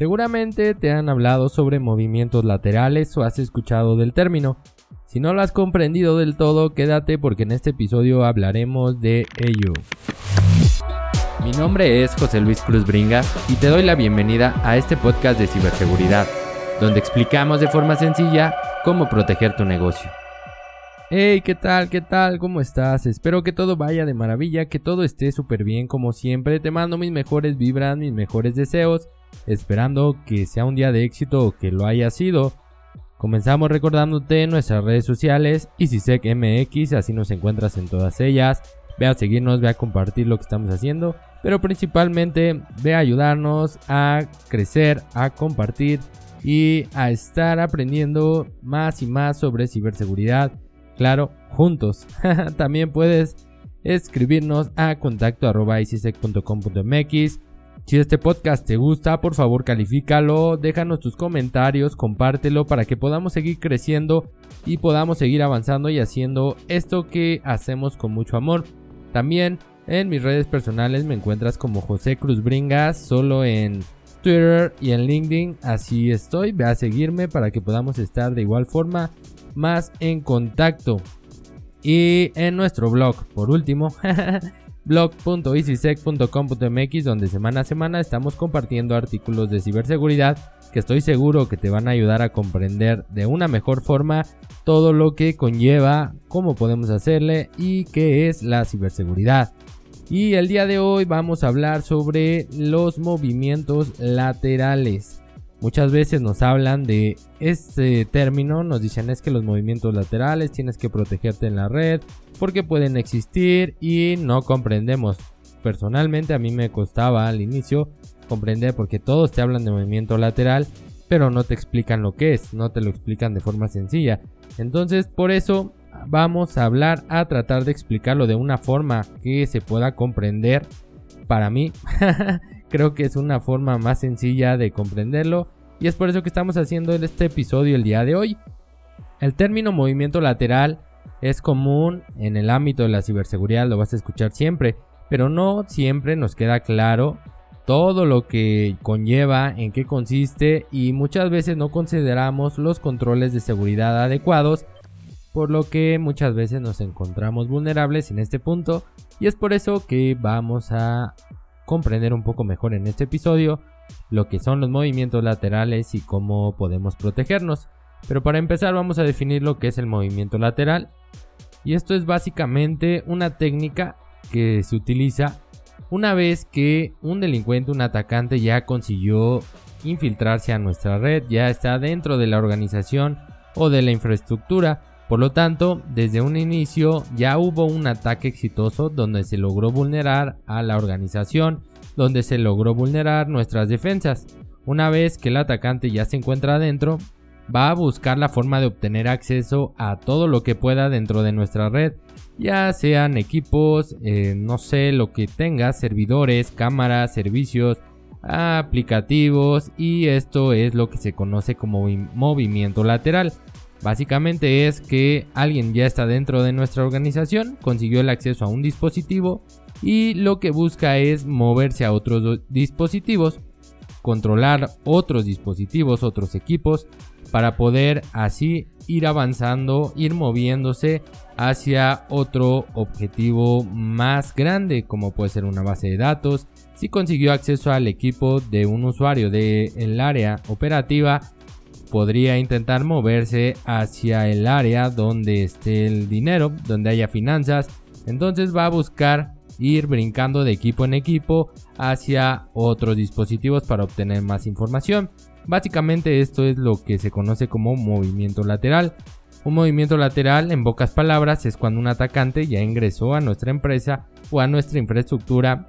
Seguramente te han hablado sobre movimientos laterales o has escuchado del término. Si no lo has comprendido del todo, quédate porque en este episodio hablaremos de ello. Mi nombre es José Luis Cruz Bringas y te doy la bienvenida a este podcast de ciberseguridad, donde explicamos de forma sencilla cómo proteger tu negocio. Hey, ¿qué tal? ¿Qué tal? ¿Cómo estás? Espero que todo vaya de maravilla, que todo esté súper bien como siempre. Te mando mis mejores vibras, mis mejores deseos, esperando que sea un día de éxito o que lo haya sido. Comenzamos recordándote nuestras redes sociales, MX, así nos encuentras en todas ellas. Ve a seguirnos, ve a compartir lo que estamos haciendo, pero principalmente ve a ayudarnos a crecer, a compartir y a estar aprendiendo más y más sobre ciberseguridad claro, juntos. También puedes escribirnos a contacto Si este podcast te gusta, por favor califícalo, déjanos tus comentarios, compártelo para que podamos seguir creciendo y podamos seguir avanzando y haciendo esto que hacemos con mucho amor. También en mis redes personales me encuentras como José Cruz Bringas, solo en Twitter y en LinkedIn. Así estoy, ve a seguirme para que podamos estar de igual forma más en contacto. Y en nuestro blog, por último, blog.easysec.com.mx donde semana a semana estamos compartiendo artículos de ciberseguridad que estoy seguro que te van a ayudar a comprender de una mejor forma todo lo que conlleva, cómo podemos hacerle y qué es la ciberseguridad. Y el día de hoy vamos a hablar sobre los movimientos laterales. Muchas veces nos hablan de este término, nos dicen es que los movimientos laterales tienes que protegerte en la red porque pueden existir y no comprendemos. Personalmente a mí me costaba al inicio comprender porque todos te hablan de movimiento lateral pero no te explican lo que es, no te lo explican de forma sencilla. Entonces por eso vamos a hablar a tratar de explicarlo de una forma que se pueda comprender para mí Creo que es una forma más sencilla de comprenderlo y es por eso que estamos haciendo este episodio el día de hoy. El término movimiento lateral es común en el ámbito de la ciberseguridad, lo vas a escuchar siempre, pero no siempre nos queda claro todo lo que conlleva, en qué consiste y muchas veces no consideramos los controles de seguridad adecuados, por lo que muchas veces nos encontramos vulnerables en este punto y es por eso que vamos a comprender un poco mejor en este episodio lo que son los movimientos laterales y cómo podemos protegernos. Pero para empezar vamos a definir lo que es el movimiento lateral. Y esto es básicamente una técnica que se utiliza una vez que un delincuente, un atacante ya consiguió infiltrarse a nuestra red, ya está dentro de la organización o de la infraestructura por lo tanto, desde un inicio ya hubo un ataque exitoso donde se logró vulnerar a la organización, donde se logró vulnerar nuestras defensas. Una vez que el atacante ya se encuentra adentro, va a buscar la forma de obtener acceso a todo lo que pueda dentro de nuestra red, ya sean equipos, eh, no sé, lo que tenga, servidores, cámaras, servicios, aplicativos y esto es lo que se conoce como movimiento lateral. Básicamente es que alguien ya está dentro de nuestra organización, consiguió el acceso a un dispositivo y lo que busca es moverse a otros dispositivos, controlar otros dispositivos, otros equipos, para poder así ir avanzando, ir moviéndose hacia otro objetivo más grande, como puede ser una base de datos. Si consiguió acceso al equipo de un usuario del área operativa, podría intentar moverse hacia el área donde esté el dinero, donde haya finanzas. Entonces va a buscar ir brincando de equipo en equipo hacia otros dispositivos para obtener más información. Básicamente esto es lo que se conoce como movimiento lateral. Un movimiento lateral, en pocas palabras, es cuando un atacante ya ingresó a nuestra empresa o a nuestra infraestructura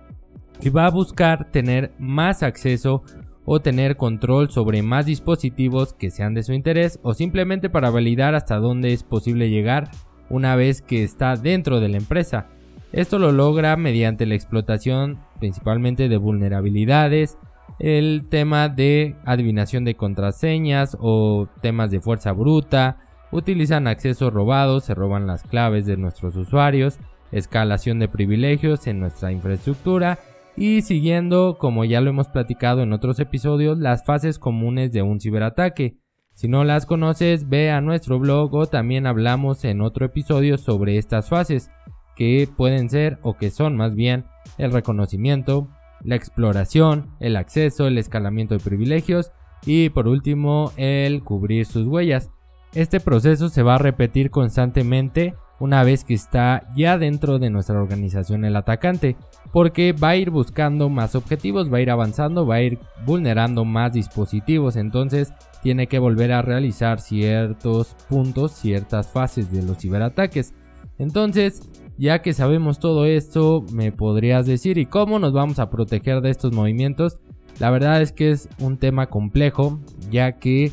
y va a buscar tener más acceso o tener control sobre más dispositivos que sean de su interés o simplemente para validar hasta dónde es posible llegar una vez que está dentro de la empresa. Esto lo logra mediante la explotación principalmente de vulnerabilidades, el tema de adivinación de contraseñas o temas de fuerza bruta, utilizan accesos robados, se roban las claves de nuestros usuarios, escalación de privilegios en nuestra infraestructura y siguiendo, como ya lo hemos platicado en otros episodios, las fases comunes de un ciberataque. Si no las conoces, ve a nuestro blog o también hablamos en otro episodio sobre estas fases, que pueden ser o que son más bien el reconocimiento, la exploración, el acceso, el escalamiento de privilegios y por último el cubrir sus huellas. Este proceso se va a repetir constantemente una vez que está ya dentro de nuestra organización el atacante, porque va a ir buscando más objetivos, va a ir avanzando, va a ir vulnerando más dispositivos, entonces tiene que volver a realizar ciertos puntos, ciertas fases de los ciberataques. Entonces, ya que sabemos todo esto, me podrías decir, ¿y cómo nos vamos a proteger de estos movimientos? La verdad es que es un tema complejo, ya que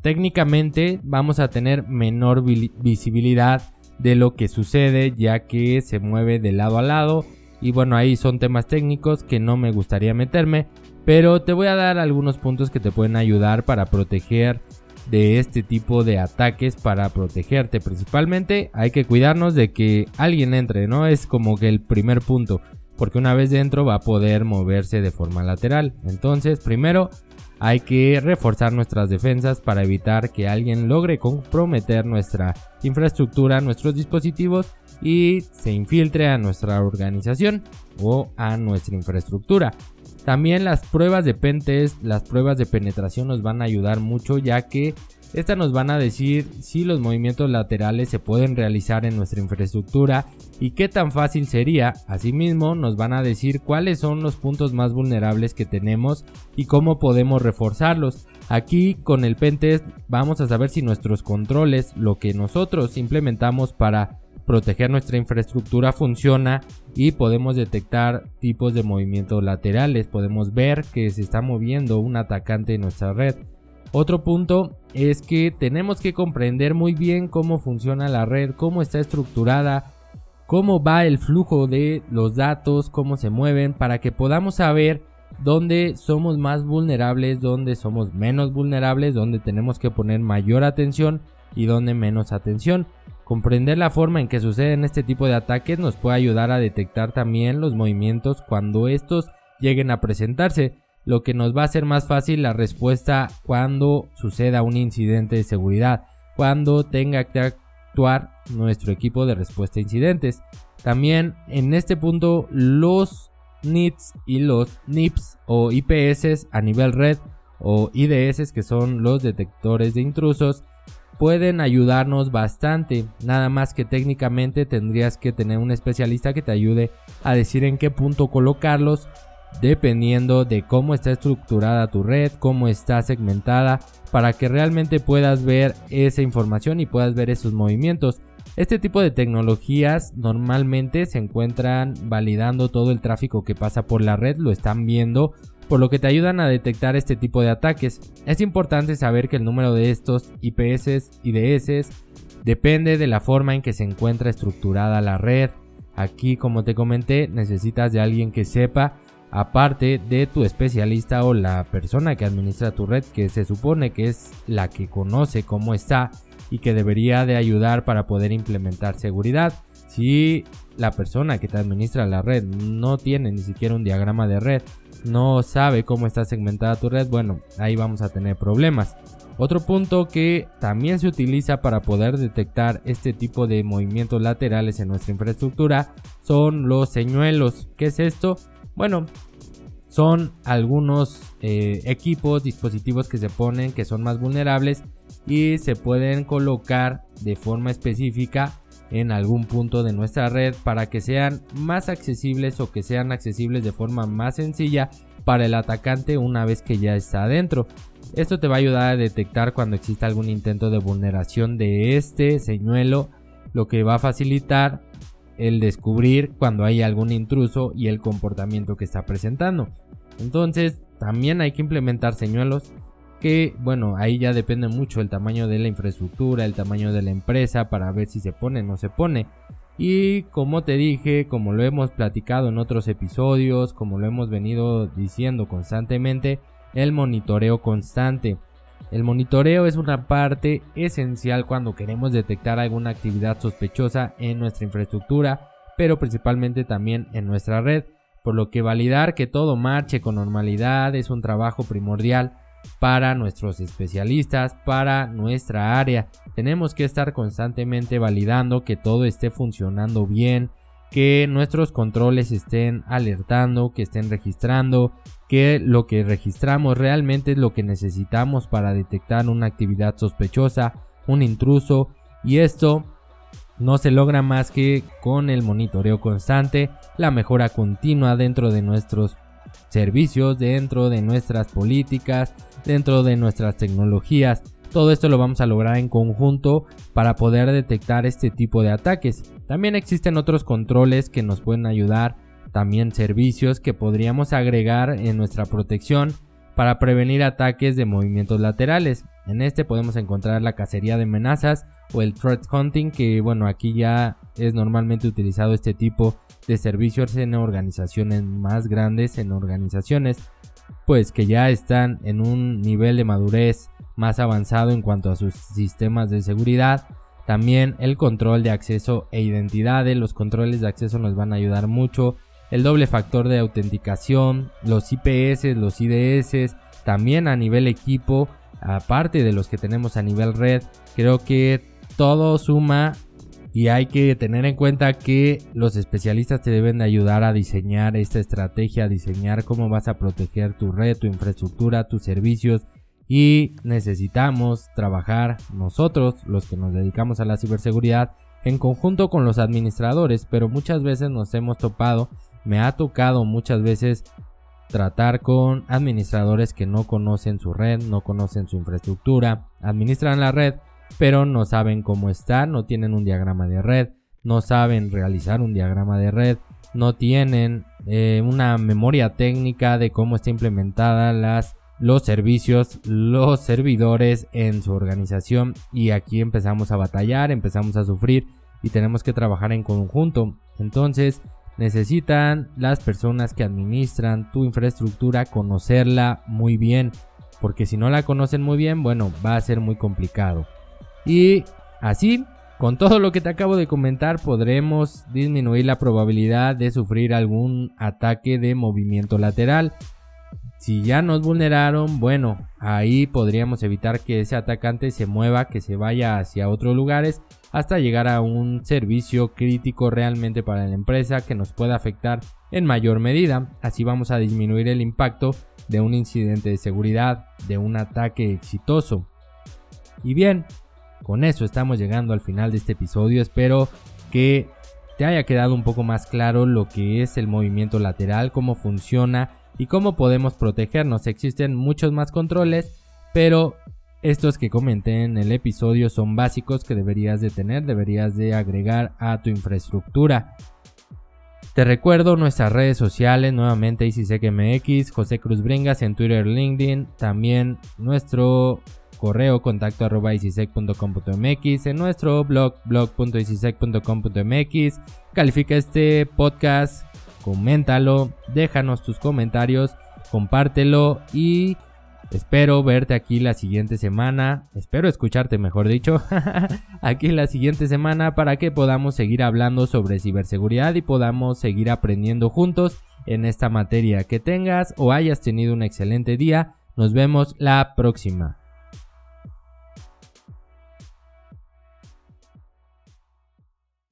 técnicamente vamos a tener menor visibilidad de lo que sucede ya que se mueve de lado a lado. Y bueno ahí son temas técnicos que no me gustaría meterme pero te voy a dar algunos puntos que te pueden ayudar para proteger de este tipo de ataques para protegerte principalmente. Hay que cuidarnos de que alguien entre no es como que el primer punto porque una vez dentro va a poder moverse de forma lateral. Entonces primero hay que reforzar nuestras defensas para evitar que alguien logre comprometer nuestra infraestructura, nuestros dispositivos y se infiltre a nuestra organización o a nuestra infraestructura. También las pruebas de pentest, las pruebas de penetración nos van a ayudar mucho ya que estas nos van a decir si los movimientos laterales se pueden realizar en nuestra infraestructura y qué tan fácil sería. Asimismo, nos van a decir cuáles son los puntos más vulnerables que tenemos y cómo podemos reforzarlos. Aquí con el pentest vamos a saber si nuestros controles, lo que nosotros implementamos para proteger nuestra infraestructura funciona y podemos detectar tipos de movimientos laterales. Podemos ver que se está moviendo un atacante en nuestra red. Otro punto es que tenemos que comprender muy bien cómo funciona la red, cómo está estructurada, cómo va el flujo de los datos, cómo se mueven, para que podamos saber dónde somos más vulnerables, dónde somos menos vulnerables, dónde tenemos que poner mayor atención y dónde menos atención. Comprender la forma en que suceden este tipo de ataques nos puede ayudar a detectar también los movimientos cuando estos lleguen a presentarse lo que nos va a hacer más fácil la respuesta cuando suceda un incidente de seguridad, cuando tenga que actuar nuestro equipo de respuesta a incidentes. También en este punto los NITs y los NIPs o IPS a nivel red o IDS que son los detectores de intrusos pueden ayudarnos bastante. Nada más que técnicamente tendrías que tener un especialista que te ayude a decir en qué punto colocarlos dependiendo de cómo está estructurada tu red, cómo está segmentada, para que realmente puedas ver esa información y puedas ver esos movimientos. Este tipo de tecnologías normalmente se encuentran validando todo el tráfico que pasa por la red, lo están viendo, por lo que te ayudan a detectar este tipo de ataques. Es importante saber que el número de estos IPS y DS depende de la forma en que se encuentra estructurada la red. Aquí, como te comenté, necesitas de alguien que sepa aparte de tu especialista o la persona que administra tu red, que se supone que es la que conoce cómo está y que debería de ayudar para poder implementar seguridad. Si la persona que te administra la red no tiene ni siquiera un diagrama de red, no sabe cómo está segmentada tu red, bueno, ahí vamos a tener problemas. Otro punto que también se utiliza para poder detectar este tipo de movimientos laterales en nuestra infraestructura son los señuelos. ¿Qué es esto? Bueno, son algunos eh, equipos, dispositivos que se ponen que son más vulnerables y se pueden colocar de forma específica en algún punto de nuestra red para que sean más accesibles o que sean accesibles de forma más sencilla para el atacante una vez que ya está adentro. Esto te va a ayudar a detectar cuando exista algún intento de vulneración de este señuelo, lo que va a facilitar el descubrir cuando hay algún intruso y el comportamiento que está presentando. Entonces, también hay que implementar señuelos que, bueno, ahí ya depende mucho el tamaño de la infraestructura, el tamaño de la empresa para ver si se pone o no se pone. Y como te dije, como lo hemos platicado en otros episodios, como lo hemos venido diciendo constantemente, el monitoreo constante. El monitoreo es una parte esencial cuando queremos detectar alguna actividad sospechosa en nuestra infraestructura, pero principalmente también en nuestra red. por lo que validar que todo marche con normalidad es un trabajo primordial para nuestros especialistas, para nuestra área. Tenemos que estar constantemente validando que todo esté funcionando bien, que nuestros controles estén alertando, que estén registrando, que lo que registramos realmente es lo que necesitamos para detectar una actividad sospechosa, un intruso, y esto no se logra más que con el monitoreo constante, la mejora continua dentro de nuestros servicios, dentro de nuestras políticas, dentro de nuestras tecnologías. Todo esto lo vamos a lograr en conjunto para poder detectar este tipo de ataques. También existen otros controles que nos pueden ayudar, también servicios que podríamos agregar en nuestra protección para prevenir ataques de movimientos laterales. En este podemos encontrar la cacería de amenazas o el threat hunting, que bueno, aquí ya es normalmente utilizado este tipo de servicios en organizaciones más grandes, en organizaciones pues que ya están en un nivel de madurez más avanzado en cuanto a sus sistemas de seguridad. También el control de acceso e identidad. Los controles de acceso nos van a ayudar mucho. El doble factor de autenticación, los IPS, los IDS, también a nivel equipo, aparte de los que tenemos a nivel red. Creo que todo suma y hay que tener en cuenta que los especialistas te deben de ayudar a diseñar esta estrategia, a diseñar cómo vas a proteger tu red, tu infraestructura, tus servicios. Y necesitamos trabajar nosotros, los que nos dedicamos a la ciberseguridad, en conjunto con los administradores. Pero muchas veces nos hemos topado, me ha tocado muchas veces tratar con administradores que no conocen su red, no conocen su infraestructura, administran la red pero no saben cómo está, no tienen un diagrama de red, no saben realizar un diagrama de red, no tienen eh, una memoria técnica de cómo está implementada las los servicios, los servidores en su organización y aquí empezamos a batallar, empezamos a sufrir y tenemos que trabajar en conjunto. Entonces necesitan las personas que administran tu infraestructura conocerla muy bien, porque si no la conocen muy bien, bueno, va a ser muy complicado. Y así, con todo lo que te acabo de comentar, podremos disminuir la probabilidad de sufrir algún ataque de movimiento lateral. Si ya nos vulneraron, bueno, ahí podríamos evitar que ese atacante se mueva, que se vaya hacia otros lugares hasta llegar a un servicio crítico realmente para la empresa que nos pueda afectar en mayor medida. Así vamos a disminuir el impacto de un incidente de seguridad, de un ataque exitoso. Y bien, con eso estamos llegando al final de este episodio. Espero que te haya quedado un poco más claro lo que es el movimiento lateral, cómo funciona y cómo podemos protegernos. Existen muchos más controles, pero estos que comenté en el episodio son básicos que deberías de tener, deberías de agregar a tu infraestructura. Te recuerdo nuestras redes sociales, nuevamente ICSecMX, José Cruz Bringas en Twitter, LinkedIn, también nuestro correo contacto arroba en nuestro blog blog.icisec.com.mx. Califica este podcast, coméntalo, déjanos tus comentarios, compártelo y espero verte aquí la siguiente semana. Espero escucharte, mejor dicho, aquí la siguiente semana para que podamos seguir hablando sobre ciberseguridad y podamos seguir aprendiendo juntos en esta materia. Que tengas o hayas tenido un excelente día. Nos vemos la próxima.